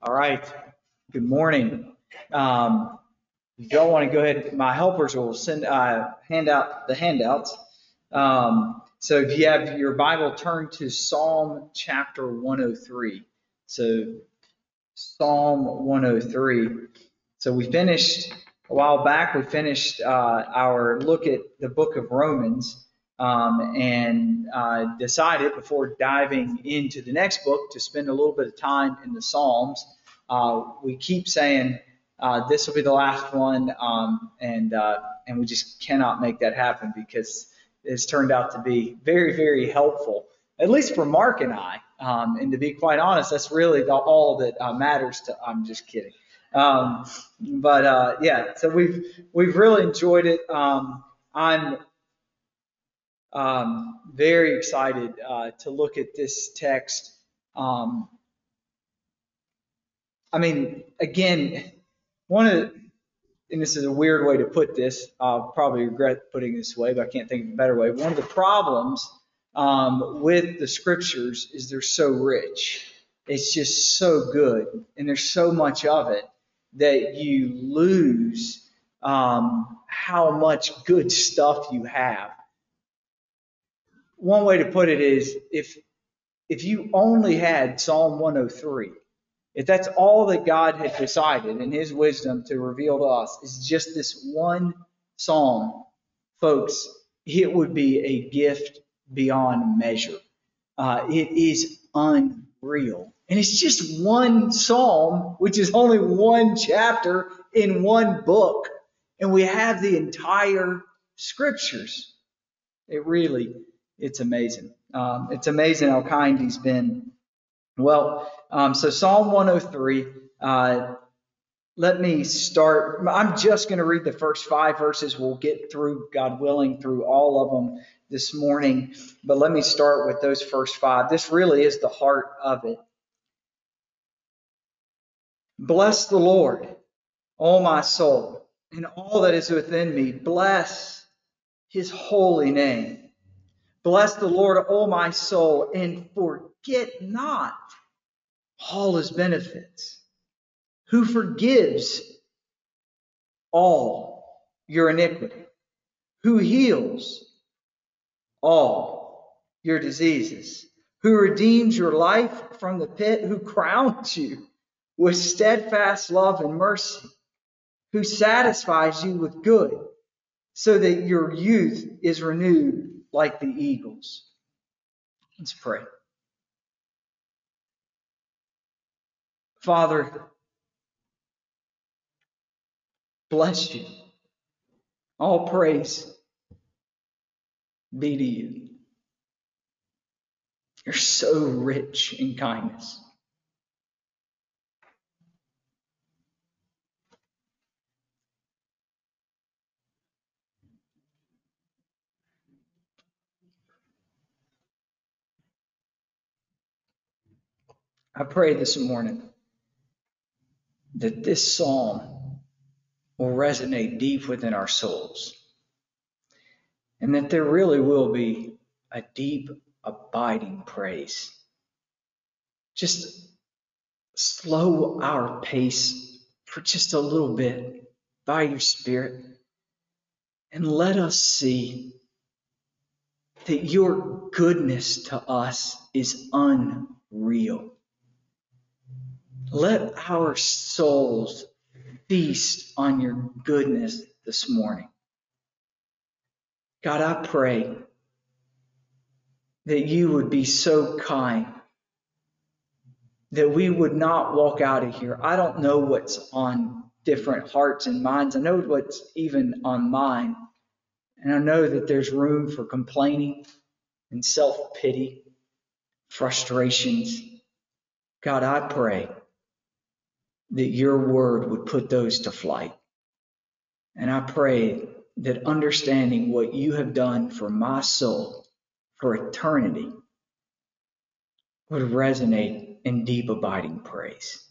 All right. Good morning. Um, if y'all want to go ahead, my helpers will send, uh, hand out the handouts. Um, so if you have your Bible, turn to Psalm chapter 103. So Psalm 103. So we finished a while back, we finished, uh, our look at the book of Romans. Um, and, uh, decided before diving into the next book to spend a little bit of time in the Psalms. Uh, we keep saying, uh, this will be the last one. Um, and, uh, and we just cannot make that happen because it's turned out to be very, very helpful, at least for Mark and I. Um, and to be quite honest, that's really the, all that uh, matters to, I'm just kidding. Um, but, uh, yeah, so we've, we've really enjoyed it. Um, I'm, um, very excited, uh, to look at this text. Um, I mean, again, one of, and this is a weird way to put this, I'll probably regret putting this way, but I can't think of a better way. One of the problems um, with the scriptures is they're so rich. It's just so good, and there's so much of it that you lose um, how much good stuff you have. One way to put it is if if you only had Psalm 103, if that's all that God had decided in his wisdom to reveal to us is just this one psalm, folks, it would be a gift beyond measure. Uh, it is unreal. And it's just one psalm, which is only one chapter in one book. And we have the entire scriptures. It really, it's amazing. Um, it's amazing how kind he's been. Well, um, so Psalm 103, uh, let me start. I'm just going to read the first five verses. We'll get through, God willing, through all of them this morning. But let me start with those first five. This really is the heart of it. Bless the Lord, O my soul, and all that is within me. Bless his holy name. Bless the Lord, O my soul, and forget not all his benefits, who forgives all your iniquity, who heals all your diseases, who redeems your life from the pit, who crowns you with steadfast love and mercy, who satisfies you with good, so that your youth is renewed like the eagles. Let's pray. Father, bless you. All praise be to you. You're so rich in kindness. I pray this morning that this psalm will resonate deep within our souls and that there really will be a deep, abiding praise. Just slow our pace for just a little bit by your Spirit and let us see that your goodness to us is unreal. Let our souls feast on your goodness this morning. God, I pray that you would be so kind that we would not walk out of here. I don't know what's on different hearts and minds. I know what's even on mine. And I know that there's room for complaining and self pity, frustrations. God, I pray that your word would put those to flight. And I pray that understanding what you have done for my soul for eternity would resonate in deep, abiding praise.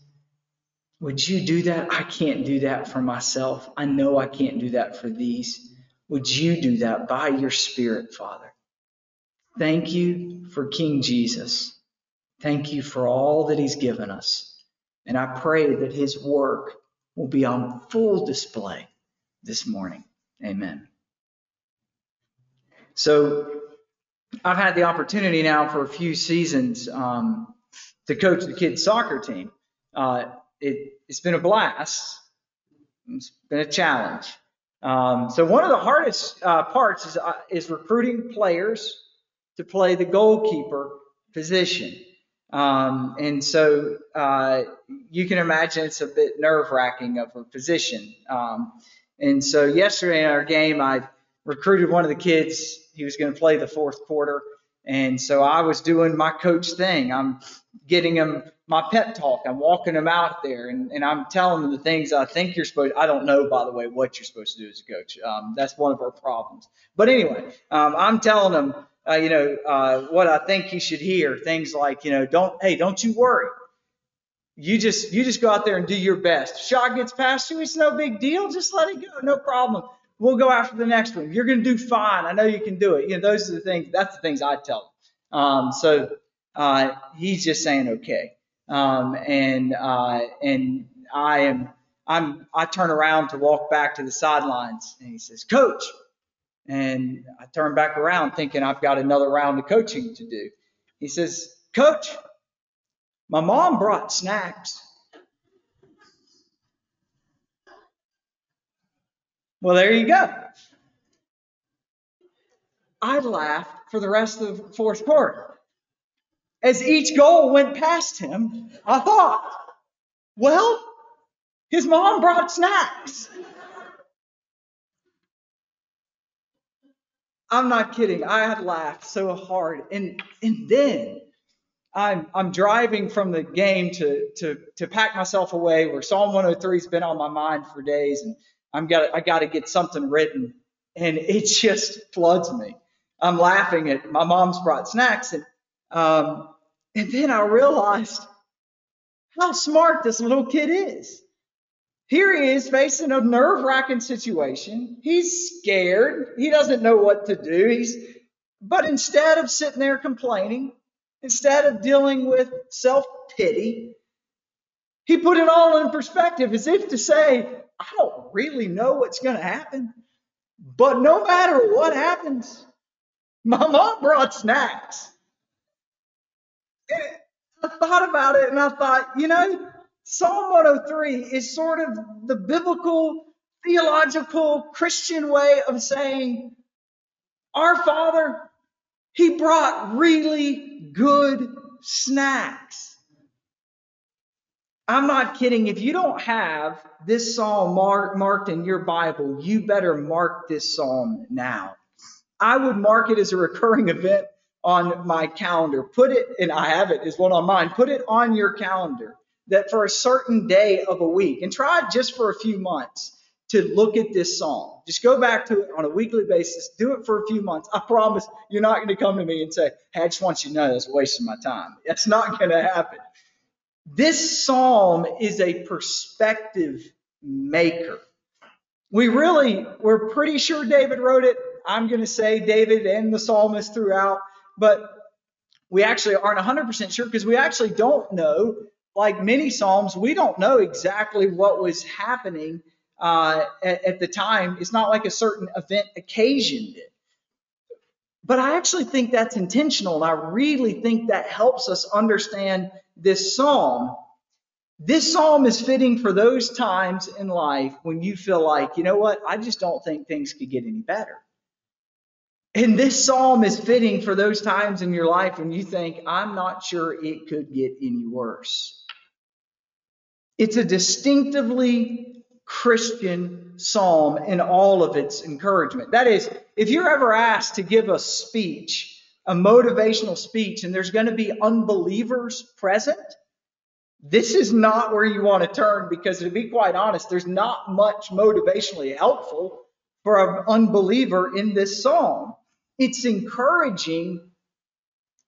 Would you do that? I can't do that for myself. I know I can't do that for these. Would you do that by your Spirit, Father? Thank you for King Jesus. Thank you for all that he's given us. And I pray that his work will be on full display this morning. Amen. So I've had the opportunity now for a few seasons um, to coach the kids' soccer team. Uh, it, has been a blast. It's been a challenge. Um, so one of the hardest uh, parts is, uh, is recruiting players to play the goalkeeper position. Um, and so uh, you can imagine it's a bit nerve wracking of a position. Um, and so yesterday in our game, I recruited one of the kids. He was going to play the fourth quarter. And so I was doing my coach thing. I'm getting him my pep talk. I'm walking him out there and, and I'm telling him the things I think you're supposed I don't know, by the way, what you're supposed to do as a coach. Um, that's one of our problems. But anyway, um, I'm telling him, uh, you know, uh, what I think you should hear. Things like, you know, don't, hey, don't you worry. You just, you just go out there and do your best. If Shot gets past you. It's no big deal. Just let it go. No problem. We'll go after the next one. You're going to do fine. I know you can do it. You know, those are the things, that's the things I tell. Um, so, uh, he's just saying, okay. Um, and, uh, and I am, I'm, I turn around to walk back to the sidelines and he says, coach. And I turn back around thinking I've got another round of coaching to do. He says, coach, my mom brought snacks. Well, there you go. I laughed for the rest of the fourth quarter as each goal went past him, I thought, well, his mom brought snacks. I'm not kidding. I had laughed so hard. And and then I'm I'm driving from the game to to to pack myself away where Psalm 103's been on my mind for days and I'm got I got to get something written and it just floods me. I'm laughing at my mom's brought snacks and um, and then I realized how smart this little kid is. Here he is facing a nerve wracking situation. He's scared. He doesn't know what to do. He's, but instead of sitting there complaining, instead of dealing with self pity, he put it all in perspective as if to say, I don't really know what's going to happen. But no matter what happens, my mom brought snacks. I thought about it and I thought, you know, Psalm 103 is sort of the biblical, theological, Christian way of saying, Our Father, He brought really good snacks. I'm not kidding. If you don't have this psalm mark, marked in your Bible, you better mark this psalm now. I would mark it as a recurring event on my calendar. Put it, and I have it as one on mine. Put it on your calendar that for a certain day of a week, and try just for a few months to look at this psalm. Just go back to it on a weekly basis. Do it for a few months. I promise you're not going to come to me and say, "Hey, I just want you to know that's wasting my time." That's not going to happen. This psalm is a perspective maker. We really, we're pretty sure David wrote it. I'm going to say David and the psalmist throughout but we actually aren't 100% sure because we actually don't know. Like many Psalms, we don't know exactly what was happening uh, at, at the time. It's not like a certain event occasioned it. But I actually think that's intentional, and I really think that helps us understand this psalm. This psalm is fitting for those times in life when you feel like, you know what, I just don't think things could get any better. And this psalm is fitting for those times in your life when you think, I'm not sure it could get any worse. It's a distinctively Christian psalm in all of its encouragement. That is, if you're ever asked to give a speech, a motivational speech, and there's going to be unbelievers present, this is not where you want to turn because, to be quite honest, there's not much motivationally helpful for an unbeliever in this psalm. It's encouraging,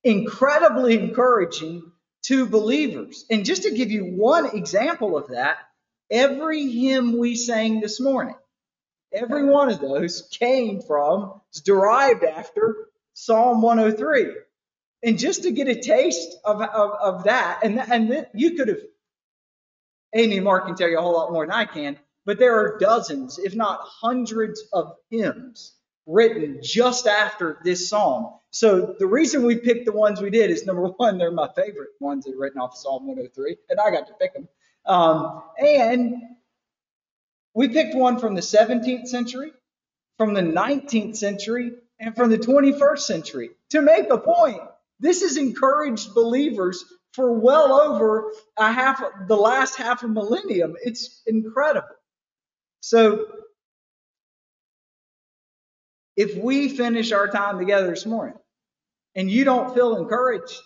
incredibly encouraging to believers. And just to give you one example of that, every hymn we sang this morning, every one of those came from, is derived after Psalm 103. And just to get a taste of, of, of that, and, and you could have Amy and Mark can tell you a whole lot more than I can, but there are dozens, if not hundreds of hymns written just after this psalm. So the reason we picked the ones we did is number one, they're my favorite ones that are written off of Psalm 103, and I got to pick them. Um, and we picked one from the 17th century, from the 19th century, and from the 21st century to make a point. This has encouraged believers for well over a half, the last half a millennium. It's incredible. So if we finish our time together this morning and you don't feel encouraged,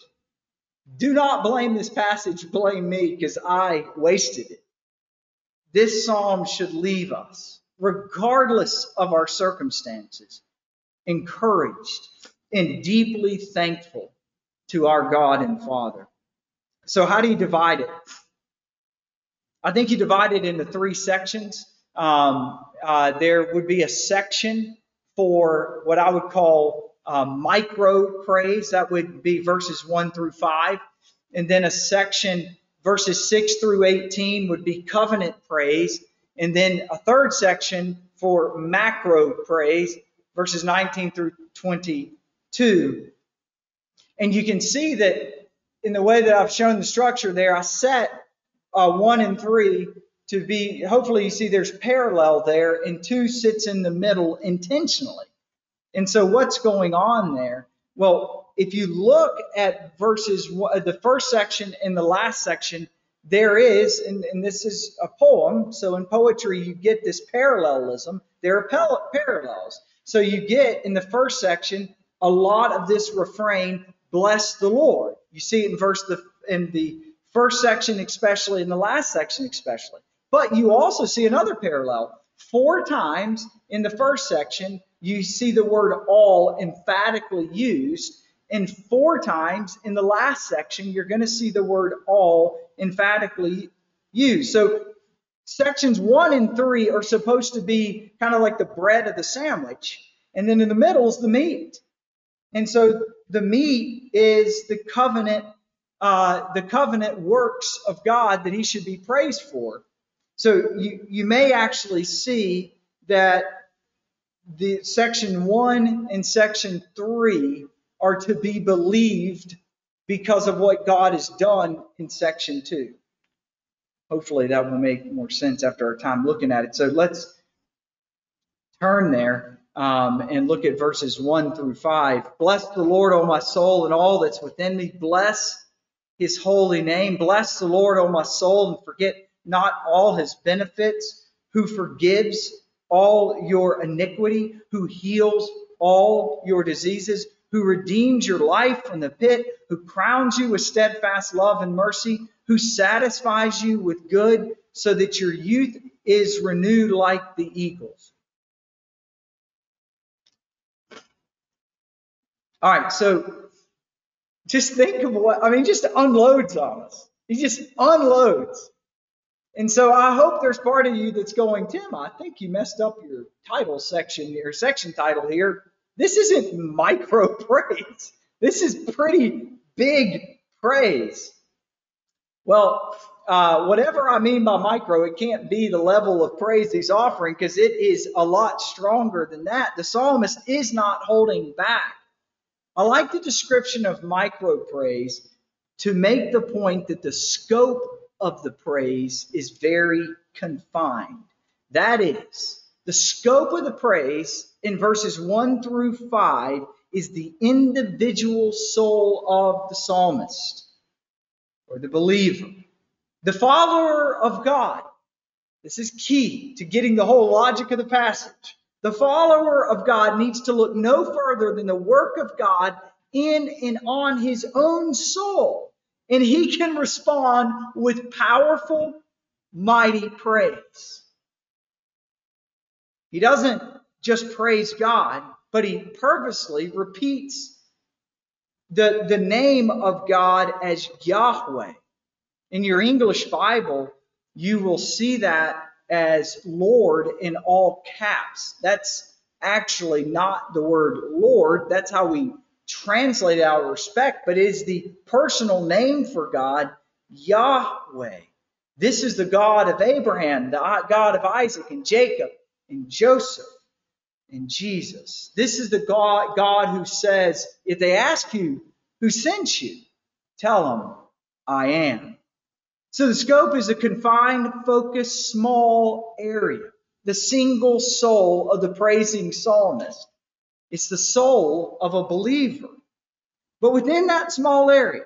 do not blame this passage, blame me because I wasted it. This psalm should leave us, regardless of our circumstances, encouraged and deeply thankful to our God and Father. So, how do you divide it? I think you divide it into three sections. Um, uh, there would be a section for what I would call uh, micro praise. That would be verses 1 through 5. And then a section, verses 6 through 18, would be covenant praise. And then a third section for macro praise, verses 19 through 22. And you can see that in the way that I've shown the structure there, I set uh, 1 and 3 to be, hopefully you see there's parallel there, and two sits in the middle intentionally. And so what's going on there? Well, if you look at verses, uh, the first section and the last section, there is, and, and this is a poem, so in poetry you get this parallelism. There are parallels. So you get in the first section a lot of this refrain, bless the Lord. You see it in verse the in the first section especially, in the last section especially. But you also see another parallel. Four times in the first section, you see the word all emphatically used. And four times in the last section, you're going to see the word all emphatically used. So sections one and three are supposed to be kind of like the bread of the sandwich. And then in the middle is the meat. And so the meat is the covenant, uh, the covenant works of God that he should be praised for. So you, you may actually see that the section one and section three are to be believed because of what God has done in section two. Hopefully that will make more sense after our time looking at it. So let's turn there um, and look at verses one through five. Bless the Lord, O my soul, and all that's within me. Bless his holy name. Bless the Lord, O my soul, and forget not all his benefits, who forgives all your iniquity, who heals all your diseases, who redeems your life from the pit, who crowns you with steadfast love and mercy, who satisfies you with good so that your youth is renewed like the eagles. All right, so just think of what, I mean, just unloads on us. He just unloads. And so I hope there's part of you that's going, Tim, I think you messed up your title section, your section title here. This isn't micro praise. This is pretty big praise. Well, uh, whatever I mean by micro, it can't be the level of praise he's offering because it is a lot stronger than that. The psalmist is not holding back. I like the description of micro praise to make the point that the scope of the praise is very confined. That is, the scope of the praise in verses 1 through 5 is the individual soul of the psalmist or the believer. The follower of God. This is key to getting the whole logic of the passage. The follower of God needs to look no further than the work of God in and on his own soul and he can respond with powerful, mighty praise. He doesn't just praise God, but he purposely repeats the, the name of God as Yahweh. In your English Bible, you will see that as Lord in all caps. That's actually not the word Lord. That's how we translate out of respect, but is the personal name for God, Yahweh. This is the God of Abraham, the God of Isaac and Jacob and Joseph and Jesus. This is the God, God who says, if they ask you who sent you, tell them, I am. So the scope is a confined, focused, small area, the single soul of the praising psalmist. It's the soul of a believer. But within that small area,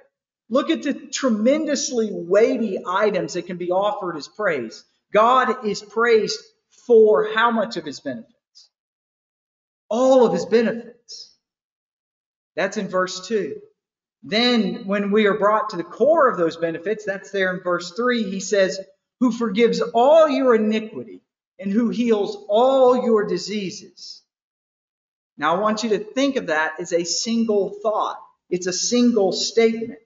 look at the tremendously weighty items that can be offered as praise. God is praised for how much of his benefits? All of his benefits. That's in verse 2. Then, when we are brought to the core of those benefits, that's there in verse 3, he says, Who forgives all your iniquity and who heals all your diseases. Now, I want you to think of that as a single thought. It's a single statement.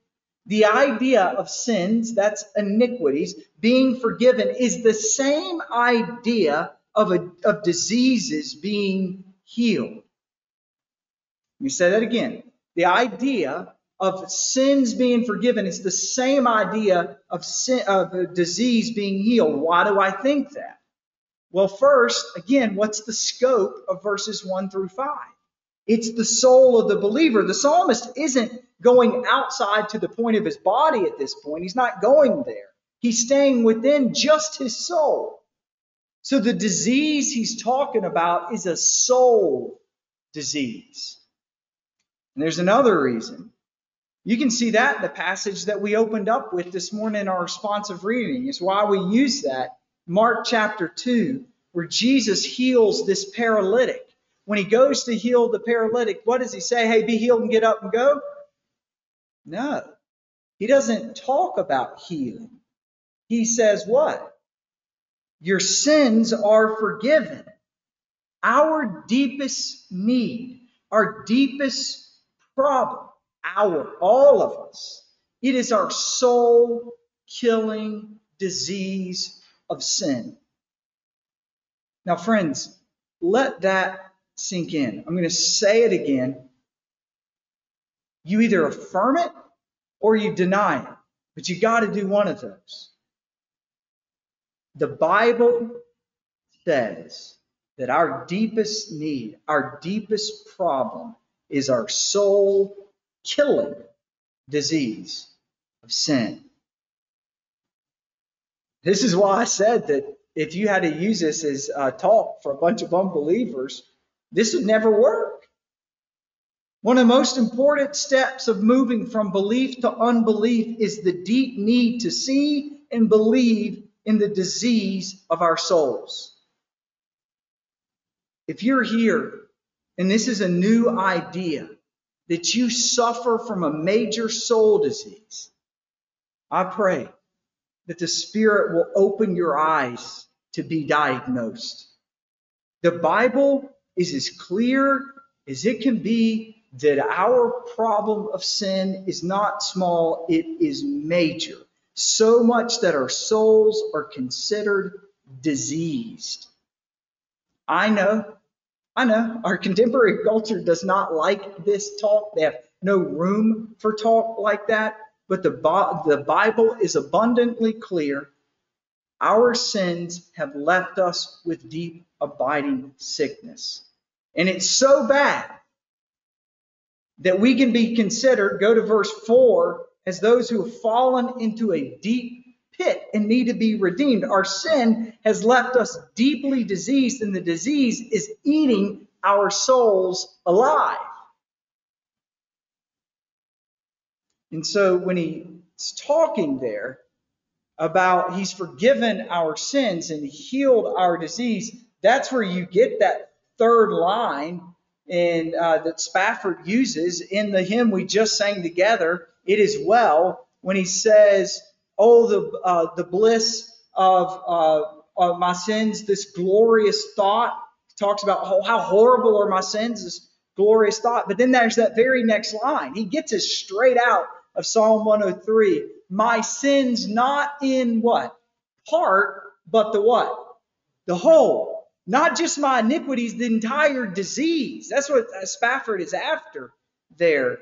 The idea of sins, that's iniquities, being forgiven, is the same idea of, a, of diseases being healed. Let me say that again. The idea of sins being forgiven is the same idea of, sin, of disease being healed. Why do I think that? Well, first, again, what's the scope of verses 1 through 5? It's the soul of the believer. The psalmist isn't going outside to the point of his body at this point. He's not going there. He's staying within just his soul. So the disease he's talking about is a soul disease. And there's another reason. You can see that in the passage that we opened up with this morning in our responsive reading. Is why we use that. Mark chapter 2, where Jesus heals this paralytic. When he goes to heal the paralytic, what does he say? Hey, be healed and get up and go? No. He doesn't talk about healing. He says what? Your sins are forgiven. Our deepest need, our deepest problem, our, all of us, it is our soul killing disease of sin. Now, friends, let that sink in. I'm going to say it again. You either affirm it or you deny it, but you got to do one of those. The Bible says that our deepest need, our deepest problem is our soul killing disease of sin. This is why I said that if you had to use this as a talk for a bunch of unbelievers, this would never work. One of the most important steps of moving from belief to unbelief is the deep need to see and believe in the disease of our souls. If you're here and this is a new idea that you suffer from a major soul disease, I pray that the Spirit will open your eyes to be diagnosed. The Bible is as clear as it can be that our problem of sin is not small, it is major. So much that our souls are considered diseased. I know, I know, our contemporary culture does not like this talk. They have no room for talk like that. But the, the Bible is abundantly clear. Our sins have left us with deep, abiding sickness. And it's so bad that we can be considered, go to verse 4, as those who have fallen into a deep pit and need to be redeemed. Our sin has left us deeply diseased, and the disease is eating our souls alive. And so when he's talking there about he's forgiven our sins and healed our disease, that's where you get that third line in, uh, that Spafford uses in the hymn we just sang together, It Is Well, when he says, Oh, the, uh, the bliss of, uh, of my sins, this glorious thought. He talks about oh, how horrible are my sins, this glorious thought. But then there's that very next line. He gets it straight out of Psalm 103. My sins not in what? Part, but the what? The whole. Not just my iniquities, the entire disease. That's what uh, Spafford is after there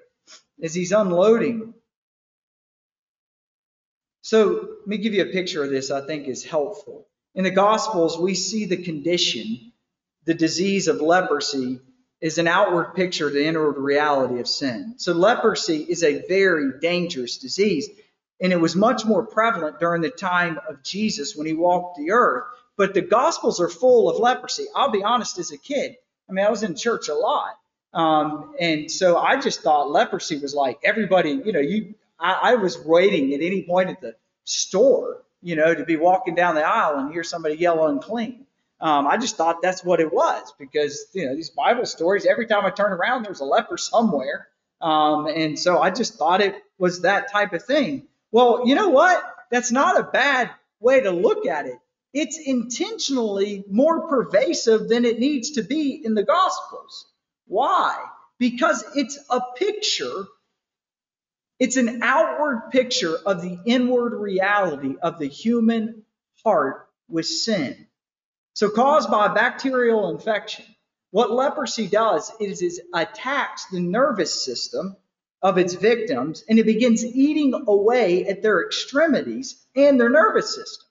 as he's unloading. So let me give you a picture of this I think is helpful. In the Gospels, we see the condition, the disease of leprosy, is an outward picture of the inward reality of sin. So leprosy is a very dangerous disease. And it was much more prevalent during the time of Jesus when he walked the earth. But the Gospels are full of leprosy. I'll be honest, as a kid, I mean, I was in church a lot. Um, and so I just thought leprosy was like everybody, you know, you I, I was waiting at any point at the store, you know, to be walking down the aisle and hear somebody yell unclean. Um, I just thought that's what it was because, you know, these Bible stories, every time I turn around, there's a leper somewhere. Um, and so I just thought it was that type of thing. Well, you know what? That's not a bad way to look at it. It's intentionally more pervasive than it needs to be in the Gospels. Why? Because it's a picture it's an outward picture of the inward reality of the human heart with sin. So, caused by bacterial infection, what leprosy does is it attacks the nervous system of its victims and it begins eating away at their extremities and their nervous system.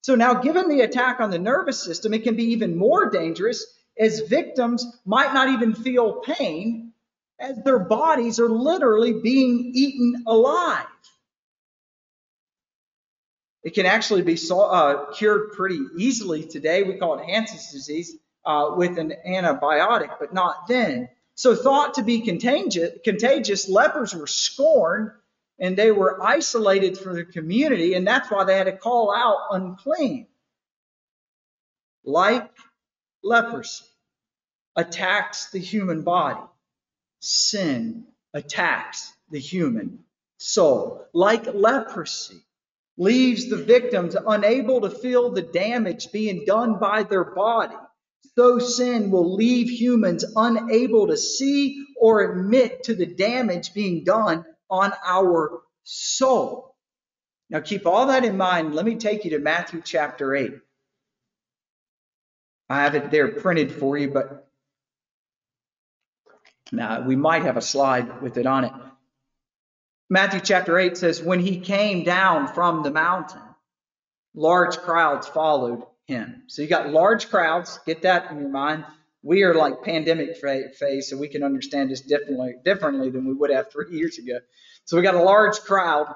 So, now given the attack on the nervous system, it can be even more dangerous as victims might not even feel pain as their bodies are literally being eaten alive. It can actually be uh, cured pretty easily today. We call it Hansen's disease uh, with an antibiotic, but not then. So, thought to be contagious, contagious, lepers were scorned and they were isolated from the community, and that's why they had to call out unclean. Like leprosy attacks the human body sin attacks the human soul. Like leprosy, leaves the victims unable to feel the damage being done by their body. So sin will leave humans unable to see or admit to the damage being done on our soul. Now keep all that in mind. Let me take you to Matthew chapter 8. I have it there printed for you, but now, we might have a slide with it on it. Matthew chapter 8 says, When he came down from the mountain, large crowds followed him. So you got large crowds, get that in your mind. We are like pandemic phase, so we can understand this differently, differently than we would have three years ago. So we got a large crowd.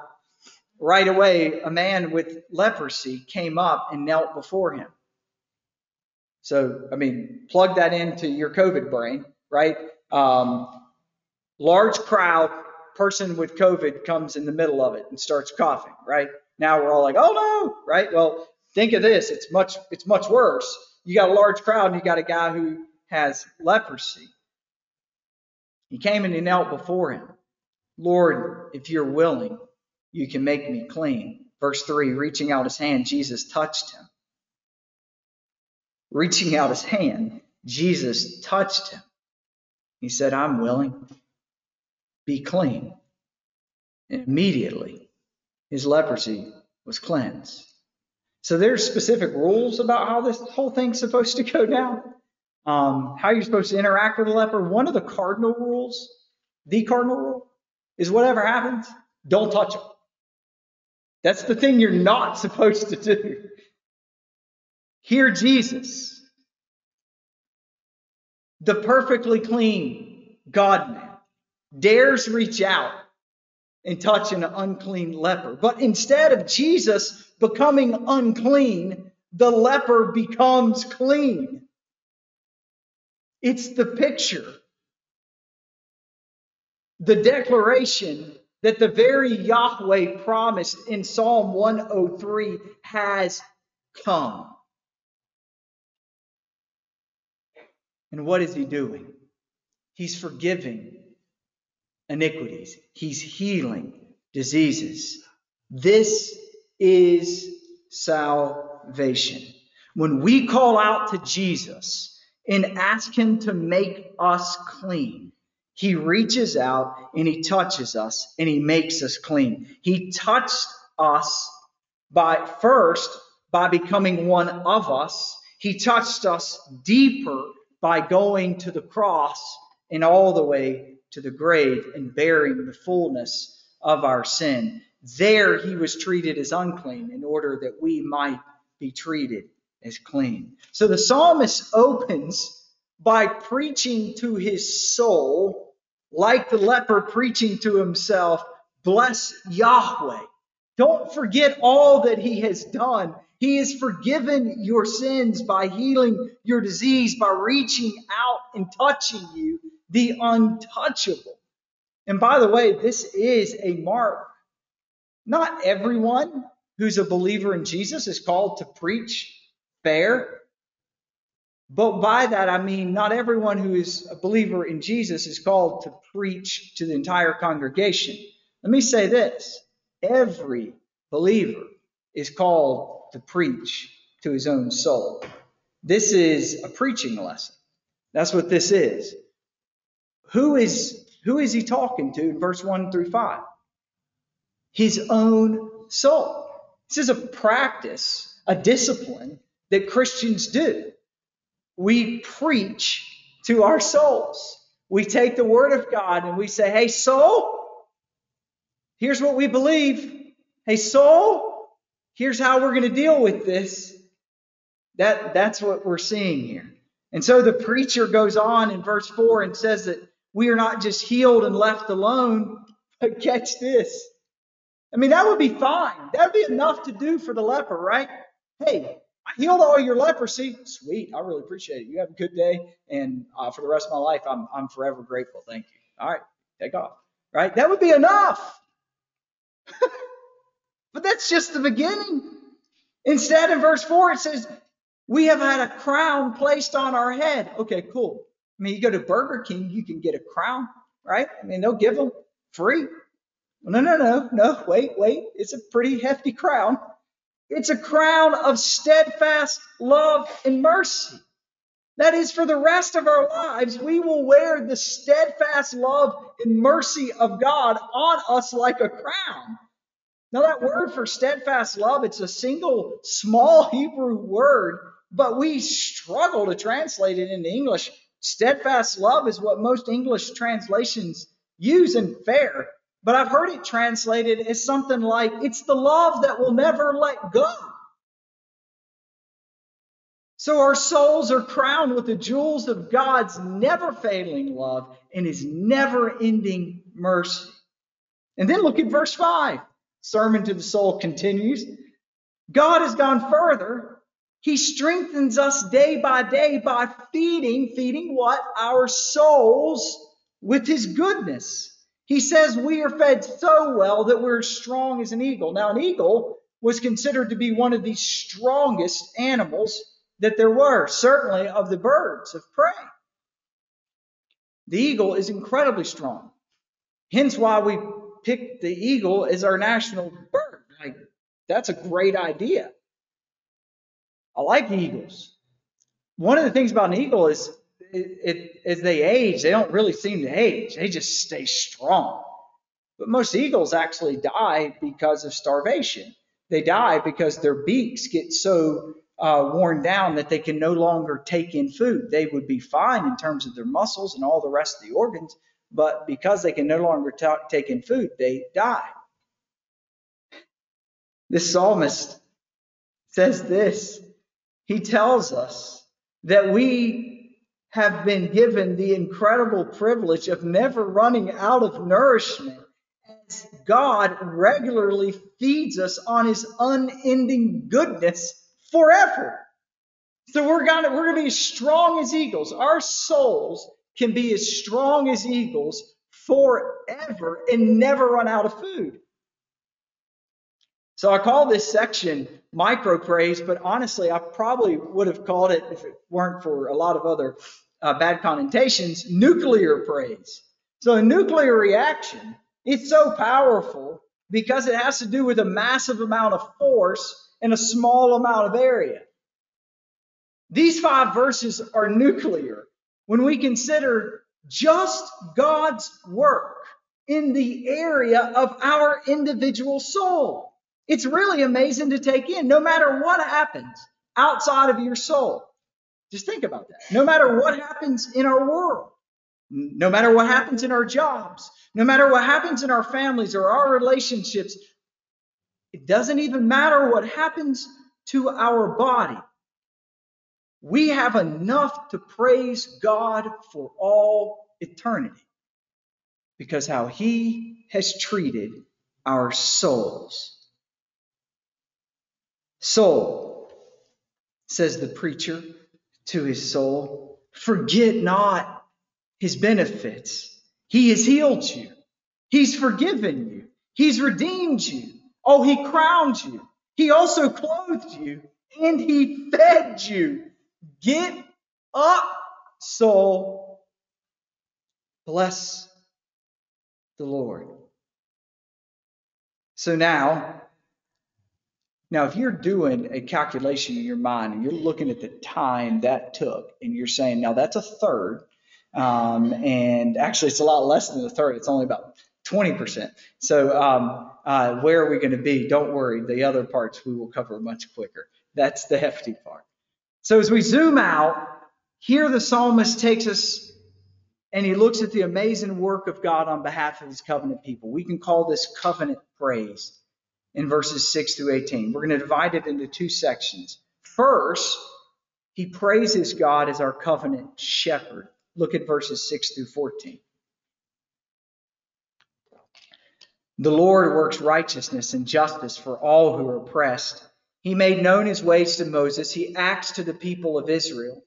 Right away, a man with leprosy came up and knelt before him. So, I mean, plug that into your COVID brain, right? Um, large crowd, person with COVID comes in the middle of it and starts coughing, right? Now we're all like, oh no, right? Well, think of this. It's much, it's much worse. You got a large crowd and you got a guy who has leprosy. He came and he knelt before him. Lord, if you're willing, you can make me clean. Verse 3 reaching out his hand, Jesus touched him. Reaching out his hand, Jesus touched him. He said, I'm willing. Be clean. And immediately, his leprosy was cleansed. So there's specific rules about how this whole thing's supposed to go down. Um, how you're supposed to interact with a leper. One of the cardinal rules, the cardinal rule, is whatever happens, don't touch them. That's the thing you're not supposed to do. Hear Jesus the perfectly clean God man, dares reach out and touch an unclean leper. But instead of Jesus becoming unclean, the leper becomes clean. It's the picture, the declaration that the very Yahweh promised in Psalm 103 has come. And what is he doing? He's forgiving iniquities, he's healing diseases. This is salvation. When we call out to Jesus and ask him to make us clean, he reaches out and he touches us and he makes us clean. He touched us by first by becoming one of us. He touched us deeper by going to the cross and all the way to the grave and bearing the fullness of our sin. There he was treated as unclean in order that we might be treated as clean. So the psalmist opens by preaching to his soul, like the leper preaching to himself, bless Yahweh. Don't forget all that he has done. He has forgiven your sins by healing your disease, by reaching out and touching you, the untouchable. And by the way, this is a mark. Not everyone who's a believer in Jesus is called to preach fair. But by that, I mean not everyone who is a believer in Jesus is called to preach to the entire congregation. Let me say this every believer is called to preach to his own soul. This is a preaching lesson. That's what this is. Who is who is he talking to in verse 1 through 5? His own soul. This is a practice, a discipline that Christians do. We preach to our souls. We take the word of God and we say, Hey, soul, here's what we believe. Hey, soul, here's how we're going to deal with this. That, that's what we're seeing here. And so the preacher goes on in verse 4 and says that we are not just healed and left alone, but catch this. I mean, that would be fine. That would be enough to do for the leper, right? Hey, I healed all your leprosy. Sweet. I really appreciate it. You have a good day. And uh, for the rest of my life, I'm, I'm forever grateful. Thank you. All right. Take off. Right? That would be enough. but that's just the beginning. Instead, in verse 4, it says, We have had a crown placed on our head. Okay, cool. I mean, you go to Burger King, you can get a crown, right? I mean, they'll give them free. No, no, no, no, wait, wait. It's a pretty hefty crown. It's a crown of steadfast love and mercy. That is, for the rest of our lives, we will wear the steadfast love and mercy of God on us like a crown. Now, that word for steadfast love, it's a single small Hebrew word, but we struggle to translate it into English. Steadfast love is what most English translations use and fair, but I've heard it translated as something like it's the love that will never let go. So our souls are crowned with the jewels of God's never failing love and his never ending mercy. And then look at verse 5. Sermon to the soul continues. God has gone further he strengthens us day by day by feeding, feeding what? Our souls with His goodness. He says we are fed so well that we're strong as an eagle. Now, an eagle was considered to be one of the strongest animals that there were, certainly of the birds of prey. The eagle is incredibly strong. Hence why we picked the eagle as our national bird. Like, that's a great idea. I like eagles. One of the things about an eagle is it, it, as they age, they don't really seem to age. They just stay strong. But most eagles actually die because of starvation. They die because their beaks get so uh, worn down that they can no longer take in food. They would be fine in terms of their muscles and all the rest of the organs, but because they can no longer take in food, they die. This psalmist says this he tells us that we have been given the incredible privilege of never running out of nourishment as God regularly feeds us on his unending goodness forever. So we're gonna we're gonna be strong as eagles. Our souls can be as strong as eagles forever and never run out of food. So I call this section micro praise, but honestly, I probably would have called it, if it weren't for a lot of other uh, bad connotations, nuclear praise. So a nuclear reaction, it's so powerful because it has to do with a massive amount of force in a small amount of area. These five verses are nuclear when we consider just God's work in the area of our individual soul. It's really amazing to take in, no matter what happens outside of your soul. Just think about that. No matter what happens in our world, no matter what happens in our jobs, no matter what happens in our families or our relationships, It doesn't even matter what happens to our body. We have enough to praise God for all eternity because how he has treated our souls. Soul, says the preacher to his soul, forget not his benefits. He has healed you. He's forgiven you. He's redeemed you. Oh, he crowned you. He also clothed you and he fed you. Get up, soul. Bless the Lord. So now, now if you're doing a calculation in your mind and you're looking at the time that took and you're saying, now that's a third, um, and actually it's a lot less than a third, it's only about 20%. So um, uh, where are we going to be? Don't worry, the other parts we will cover much quicker. That's the hefty part. So as we zoom out, here the psalmist takes us and he looks at the amazing work of God on behalf of his covenant people. We can call this covenant praise in verses 6 through 18. We're going to divide it into two sections. First, he praises God as our covenant shepherd. Look at verses 6 through 14. The Lord works righteousness and justice for all who are oppressed. He made known his ways to Moses. He acts to the people of Israel.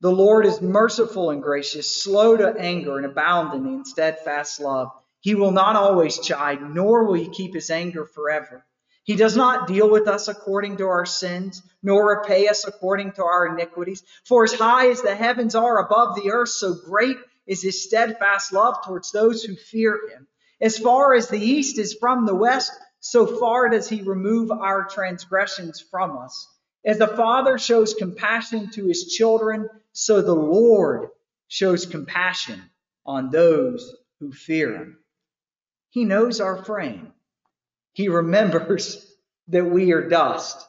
The Lord is merciful and gracious, slow to anger and abounding in steadfast love. He will not always chide, nor will he keep his anger forever. He does not deal with us according to our sins, nor repay us according to our iniquities. For as high as the heavens are above the earth, so great is his steadfast love towards those who fear him. As far as the east is from the west, so far does he remove our transgressions from us. As the Father shows compassion to his children, so the Lord shows compassion on those who fear him. He knows our frame. He remembers that we are dust.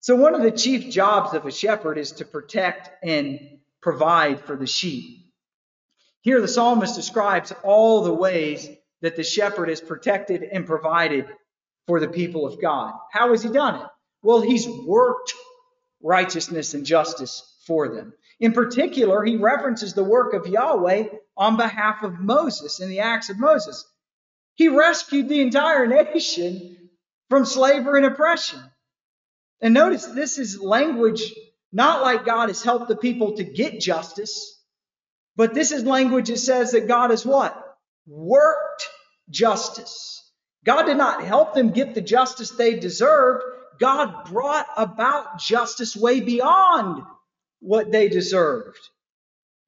So, one of the chief jobs of a shepherd is to protect and provide for the sheep. Here, the psalmist describes all the ways that the shepherd has protected and provided for the people of God. How has he done it? Well, he's worked righteousness and justice for them. In particular, he references the work of Yahweh on behalf of Moses in the Acts of Moses. He rescued the entire nation from slavery and oppression. And notice this is language not like God has helped the people to get justice, but this is language that says that God has what? Worked justice. God did not help them get the justice they deserved. God brought about justice way beyond what they deserved.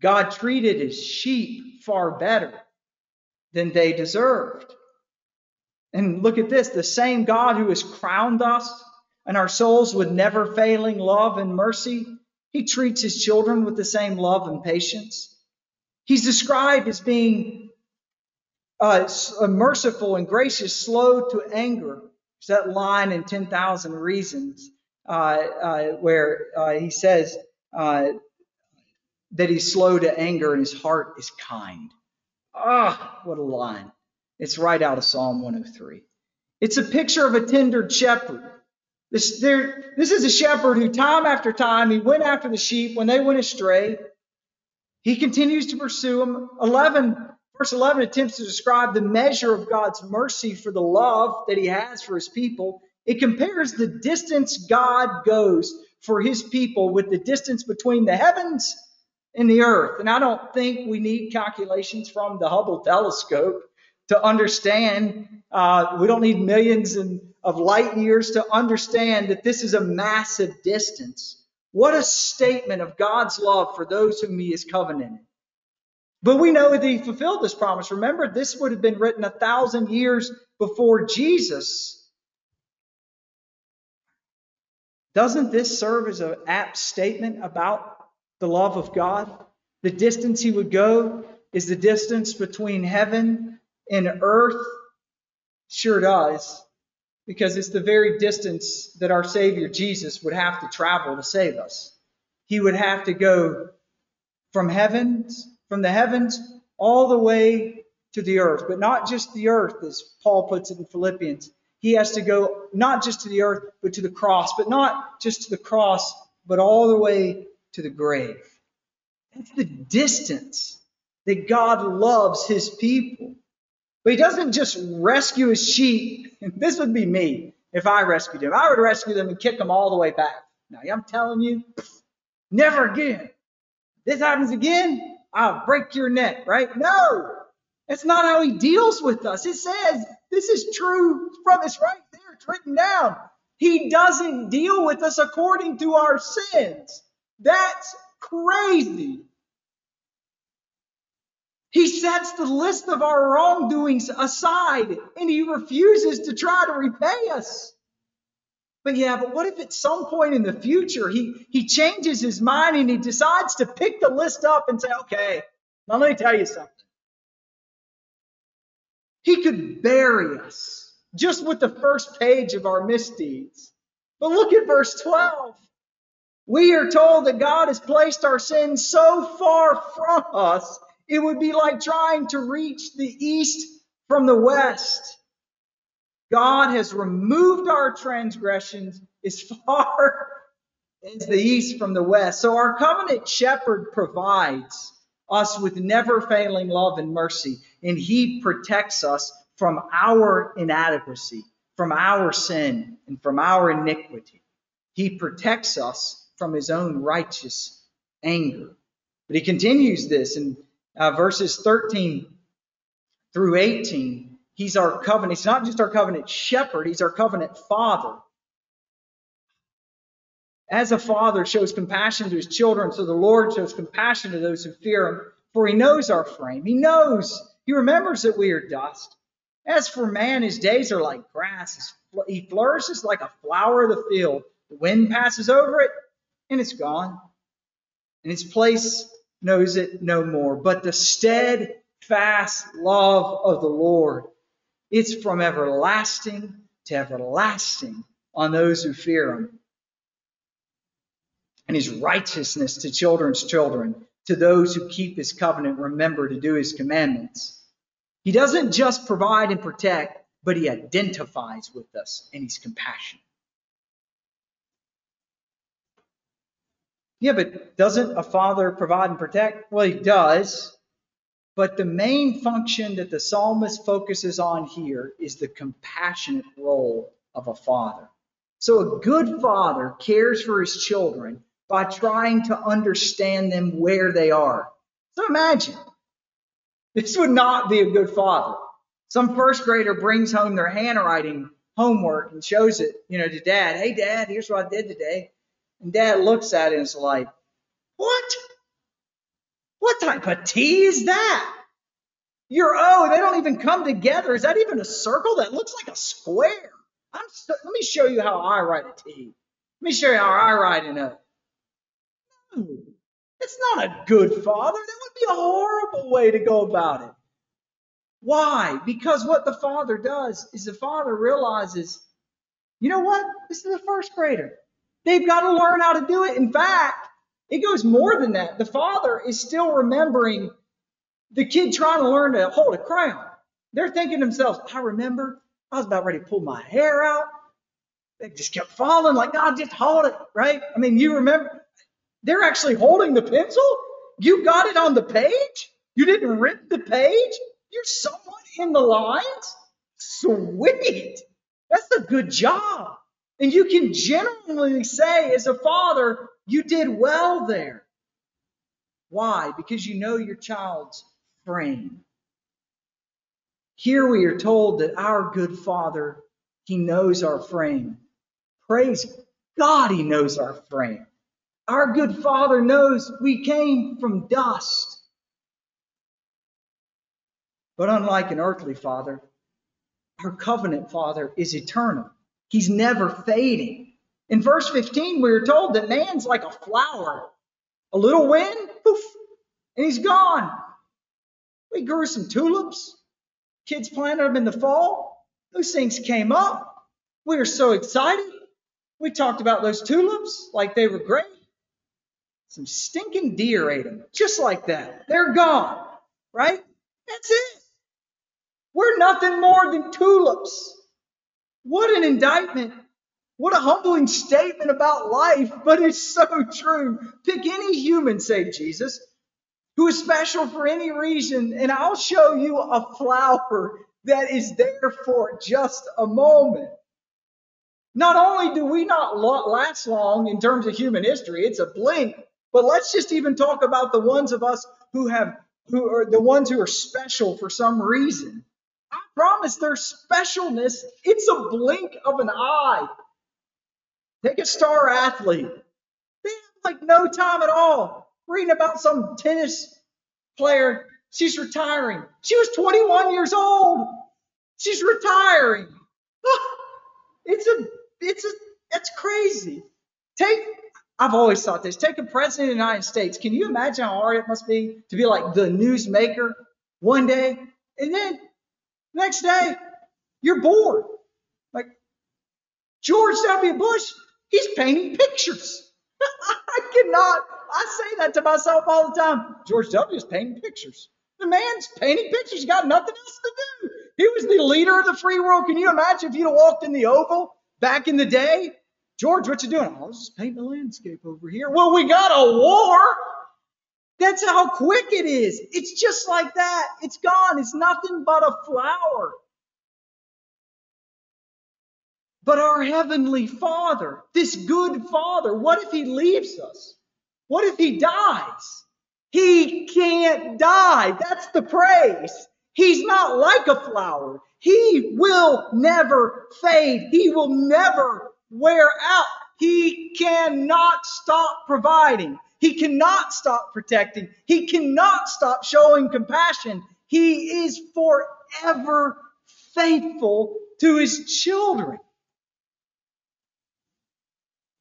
God treated his sheep far better than they deserved. And look at this the same God who has crowned us and our souls with never failing love and mercy, he treats his children with the same love and patience. He's described as being uh, merciful and gracious, slow to anger, there's that line in 10,000 Reasons uh, uh, where uh, he says uh, that he's slow to anger and his heart is kind. Ah, what a line. It's right out of Psalm 103. It's a picture of a tender shepherd. This, there, this is a shepherd who, time after time, he went after the sheep when they went astray. He continues to pursue them. 11 Verse 11 attempts to describe the measure of God's mercy for the love that he has for his people. It compares the distance God goes for his people with the distance between the heavens and the earth. And I don't think we need calculations from the Hubble telescope to understand. Uh, we don't need millions of light years to understand that this is a massive distance. What a statement of God's love for those whom he has covenanted. But we know that he fulfilled this promise. Remember, this would have been written a thousand years before Jesus. Doesn't this serve as an apt statement about the love of God? The distance he would go is the distance between heaven and earth? Sure does, because it's the very distance that our Savior Jesus would have to travel to save us. He would have to go from heavens from the heavens all the way to the earth, but not just the earth, as Paul puts it in Philippians. he has to go not just to the earth, but to the cross, but not just to the cross, but all the way to the grave. That's the distance that God loves his people. But he doesn't just rescue his sheep. This would be me if I rescued him. I would rescue them and kick them all the way back. Now, I'm telling you, never again. This happens again, I'll break your neck, right? No, that's not how he deals with us. It says, this is true from it's right there, it's written down. He doesn't deal with us according to our sins. That's crazy. He sets the list of our wrongdoings aside and he refuses to try to repay us. But yeah, but what if at some point in the future he, he changes his mind and he decides to pick the list up and say, okay, now let me tell you something. He could bury us just with the first page of our misdeeds. But look at verse 12. We are told that God has placed our sins so far from us, it would be like trying to reach the east from the west. God has removed our transgressions as far as the east from the west. So our covenant shepherd provides us with never failing love and mercy, and he protects us from our inadequacy, from our sin, and from our iniquity. He protects us from his own righteous anger. But he continues this in uh, verses 13 through 18. He's our covenant. He's not just our covenant shepherd, he's our covenant father. As a father shows compassion to his children, so the Lord shows compassion to those who fear him, for he knows our frame. He knows, he remembers that we are dust. As for man, his days are like grass. He flourishes like a flower of the field. The wind passes over it, and it's gone. And its place knows it no more. But the steadfast love of the Lord, it's from everlasting to everlasting on those who fear him. And his righteousness to children's children, to those who keep his covenant, remember to do his commandments. He doesn't just provide and protect, but he identifies with us and he's compassionate. Yeah, but doesn't a father provide and protect? Well, he does. But the main function that the psalmist focuses on here is the compassionate role of a father. So a good father cares for his children by trying to understand them where they are. So imagine, this would not be a good father. Some first grader brings home their handwriting homework and shows it, you know, to dad. Hey, dad, here's what I did today. And dad looks at it and is like, what? What type of T is that? You're, oh, they don't even come together. Is that even a circle? That looks like a square. I'm let me show you how I write a T. Let me show you how I write an O. No, it's not a good father. That would be a horrible way to go about it. Why? Because what the father does is the father realizes, you know what? This is a first grader. They've got to learn how to do it. In fact, it goes more than that. The father is still remembering the kid trying to learn to hold a crown. They're thinking to themselves, I remember I was about ready to pull my hair out. They just kept falling like, God, just hold it, right? I mean, you remember, they're actually holding the pencil. You got it on the page. You didn't rip the page. You're somewhat in the lines. Sweet. That's a good job. And you can genuinely say, as a father, you did well there. Why? Because you know your child's frame. Here we are told that our good father, he knows our frame. Praise God, he knows our frame. Our good father knows we came from dust. But unlike an earthly father, our covenant father is eternal. He's never fading. In verse 15, we are told that man's like a flower. A little wind, poof, and he's gone. We grew some tulips. Kids planted them in the fall. Those things came up. We were so excited. We talked about those tulips like they were great. Some stinking deer ate them, just like that. They're gone, right? That's it. We're nothing more than tulips. What an indictment. What a humbling statement about life, but it's so true. Pick any human, say Jesus, who is special for any reason, and I'll show you a flower that is there for just a moment. Not only do we not last long in terms of human history, it's a blink, but let's just even talk about the ones of us who have who are the ones who are special for some reason. I promise their specialness, it's a blink of an eye. Take a star athlete. They have like no time at all. Reading about some tennis player, she's retiring. She was 21 years old. She's retiring. It's a, it's a, it's crazy. Take, I've always thought this. Take a president of the United States. Can you imagine how hard it must be to be like the newsmaker one day, and then next day you're bored. Like George W. Bush, he's painting pictures. I cannot. I say that to myself all the time. George W. is painting pictures. The man's painting pictures. He's got nothing else to do. He was the leader of the free world. Can you imagine if you'd walked in the Oval back in the day? George, what you doing? Oh, I was just painting a landscape over here. Well, we got a war. That's how quick it is. It's just like that. It's gone. It's nothing but a flower. But our heavenly Father, this good Father, what if He leaves us? What if He dies? He can't die. That's the praise. He's not like a flower. He will never fade. He will never wear out. He cannot stop providing. He cannot stop protecting. He cannot stop showing compassion. He is forever faithful to his children.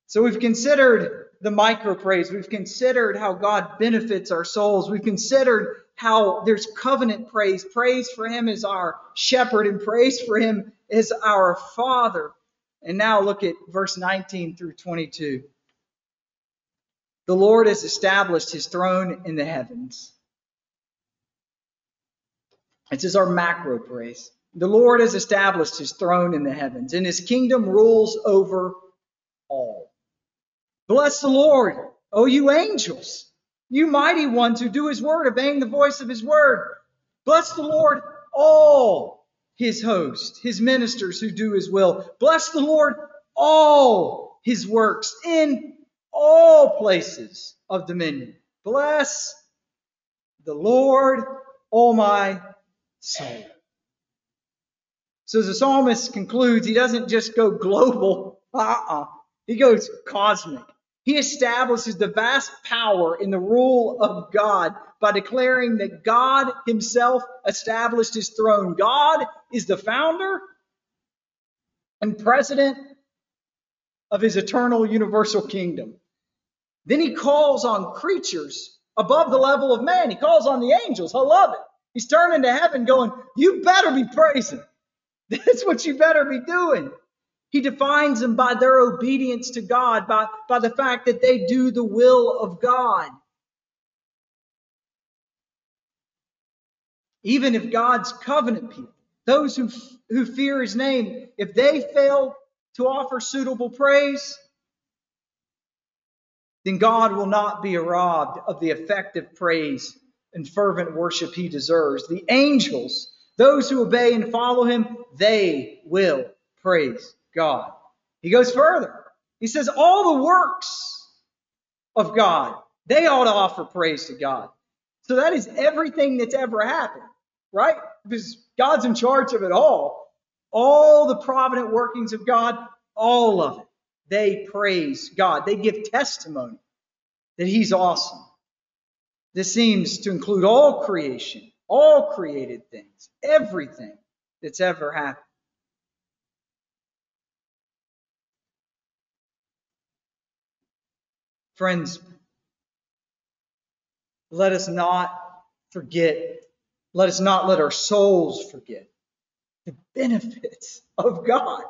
So we've considered the micro praise. We've considered how God benefits our souls. We've considered how there's covenant praise, praise for him as our shepherd, and praise for him as our father. And now look at verse 19 through 22. The Lord has established his throne in the heavens. This is our macro praise. The Lord has established his throne in the heavens, and his kingdom rules over all. Bless the Lord, O you angels you mighty ones who do his word, obeying the voice of his word. Bless the Lord, all his host, his ministers who do his will. Bless the Lord, all his works in all places of dominion. Bless the Lord, all my soul. So the psalmist concludes, he doesn't just go global, uh-uh. He goes cosmic. He establishes the vast power in the rule of God by declaring that God himself established his throne. God is the founder and president of his eternal universal kingdom. Then he calls on creatures above the level of man. He calls on the angels. I love it. He's turning to heaven going, You better be praising. That's what you better be doing. He defines them by their obedience to God, by, by the fact that they do the will of God. Even if God's covenant people, those who, who fear his name, if they fail to offer suitable praise, then God will not be robbed of the effective praise and fervent worship he deserves. The angels, those who obey and follow him, they will praise God. He goes further. He says, all the works of God, they ought to offer praise to God. So that is everything that's ever happened, right? Because God's in charge of it all. All the provident workings of God, all of it, they praise God. They give testimony that He's awesome. This seems to include all creation, all created things, everything that's ever happened. Friends, let us not forget, let us not let our souls forget the benefits of God.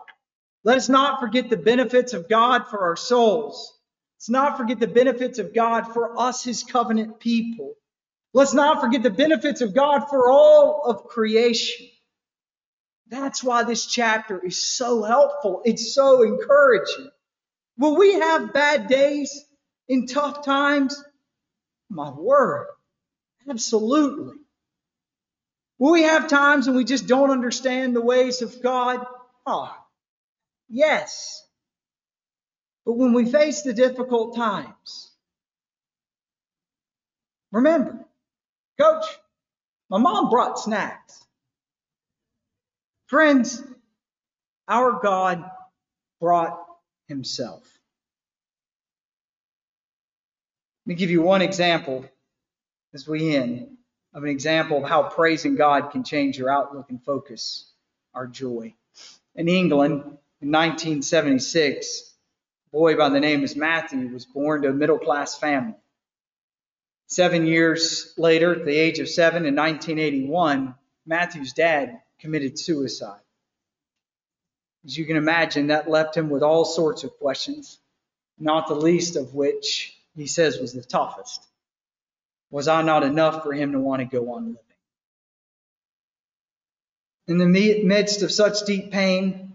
Let us not forget the benefits of God for our souls. Let's not forget the benefits of God for us, his covenant people. Let's not forget the benefits of God for all of creation. That's why this chapter is so helpful. It's so encouraging. Will we have bad days in tough times? My word. Absolutely. Will we have times when we just don't understand the ways of God? Oh, yes. But when we face the difficult times, remember, coach, my mom brought snacks. Friends, our God brought himself. Let me give you one example as we end of an example of how praising God can change your outlook and focus our joy. In England, in 1976, a boy by the name of Matthew was born to a middle class family. Seven years later, at the age of seven in 1981, Matthew's dad committed suicide. As you can imagine, that left him with all sorts of questions, not the least of which he says was the toughest. Was I not enough for him to want to go on living? In the midst of such deep pain,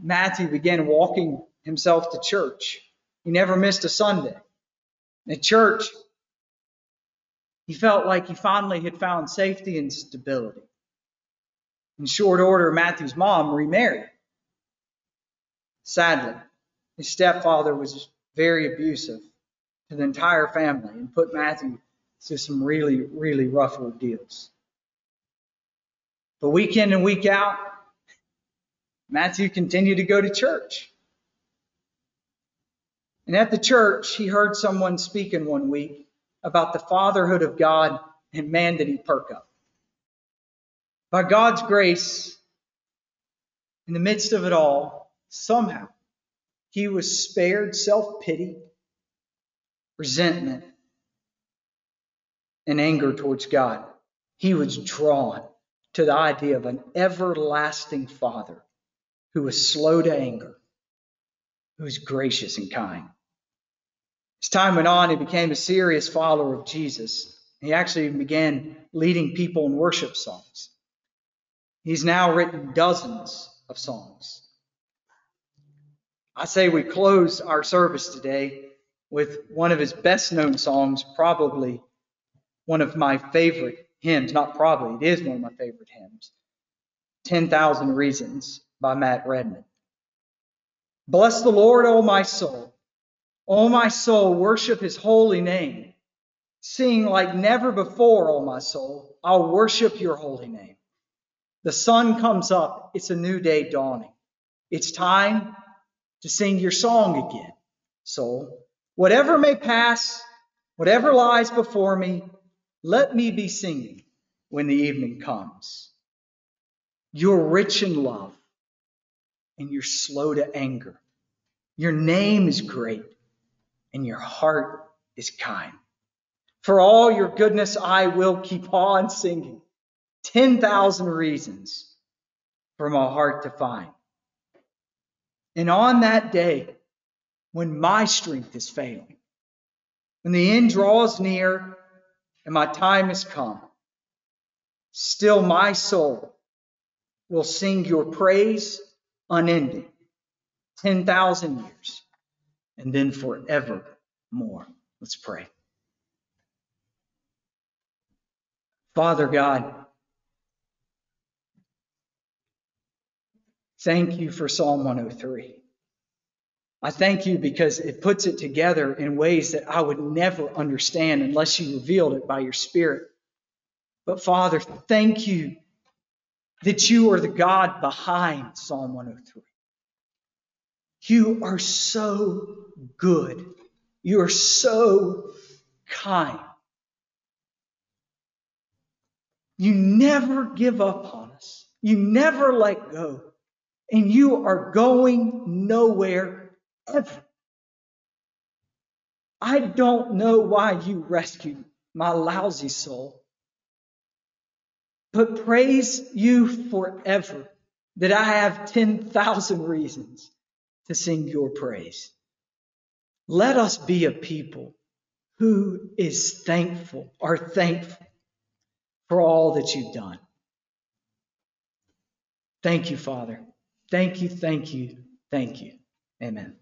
Matthew began walking himself to church. He never missed a Sunday. At church, he felt like he finally had found safety and stability. In short order, Matthew's mom remarried. Sadly, his stepfather was very abusive to the entire family and put Matthew through some really, really rough ordeals. But week in and week out, Matthew continued to go to church. And at the church, he heard someone speaking one week about the fatherhood of God, and man, did he perk up. By God's grace, in the midst of it all, somehow, he was spared self pity, resentment, and anger towards God. He was drawn to the idea of an everlasting Father who was slow to anger, who was gracious and kind. As time went on, he became a serious follower of Jesus. He actually began leading people in worship songs. He's now written dozens of songs. I say we close our service today with one of his best known songs, probably one of my favorite hymns, not probably, it is one of my favorite hymns 10,000 Reasons by Matt Redman. Bless the Lord, O my soul. O my soul, worship his holy name. Sing like never before, O my soul. I'll worship your holy name. The sun comes up. It's a new day dawning. It's time to sing your song again, soul. Whatever may pass, whatever lies before me, let me be singing when the evening comes. You're rich in love and you're slow to anger. Your name is great and your heart is kind. For all your goodness, I will keep on singing. 10,000 reasons for my heart to find. And on that day, when my strength is failing, when the end draws near and my time has come, still my soul will sing your praise unending, 10,000 years, and then forever more. Let's pray. Father God, Thank you for Psalm 103. I thank you because it puts it together in ways that I would never understand unless you revealed it by your Spirit. But Father, thank you that you are the God behind Psalm 103. You are so good. You are so kind. You never give up on us. You never let go and you are going nowhere ever. I don't know why you rescued my lousy soul, but praise you forever that I have 10,000 reasons to sing your praise. Let us be a people who is thankful, are thankful for all that you've done. Thank you, Father. Thank you, thank you, thank you. Amen.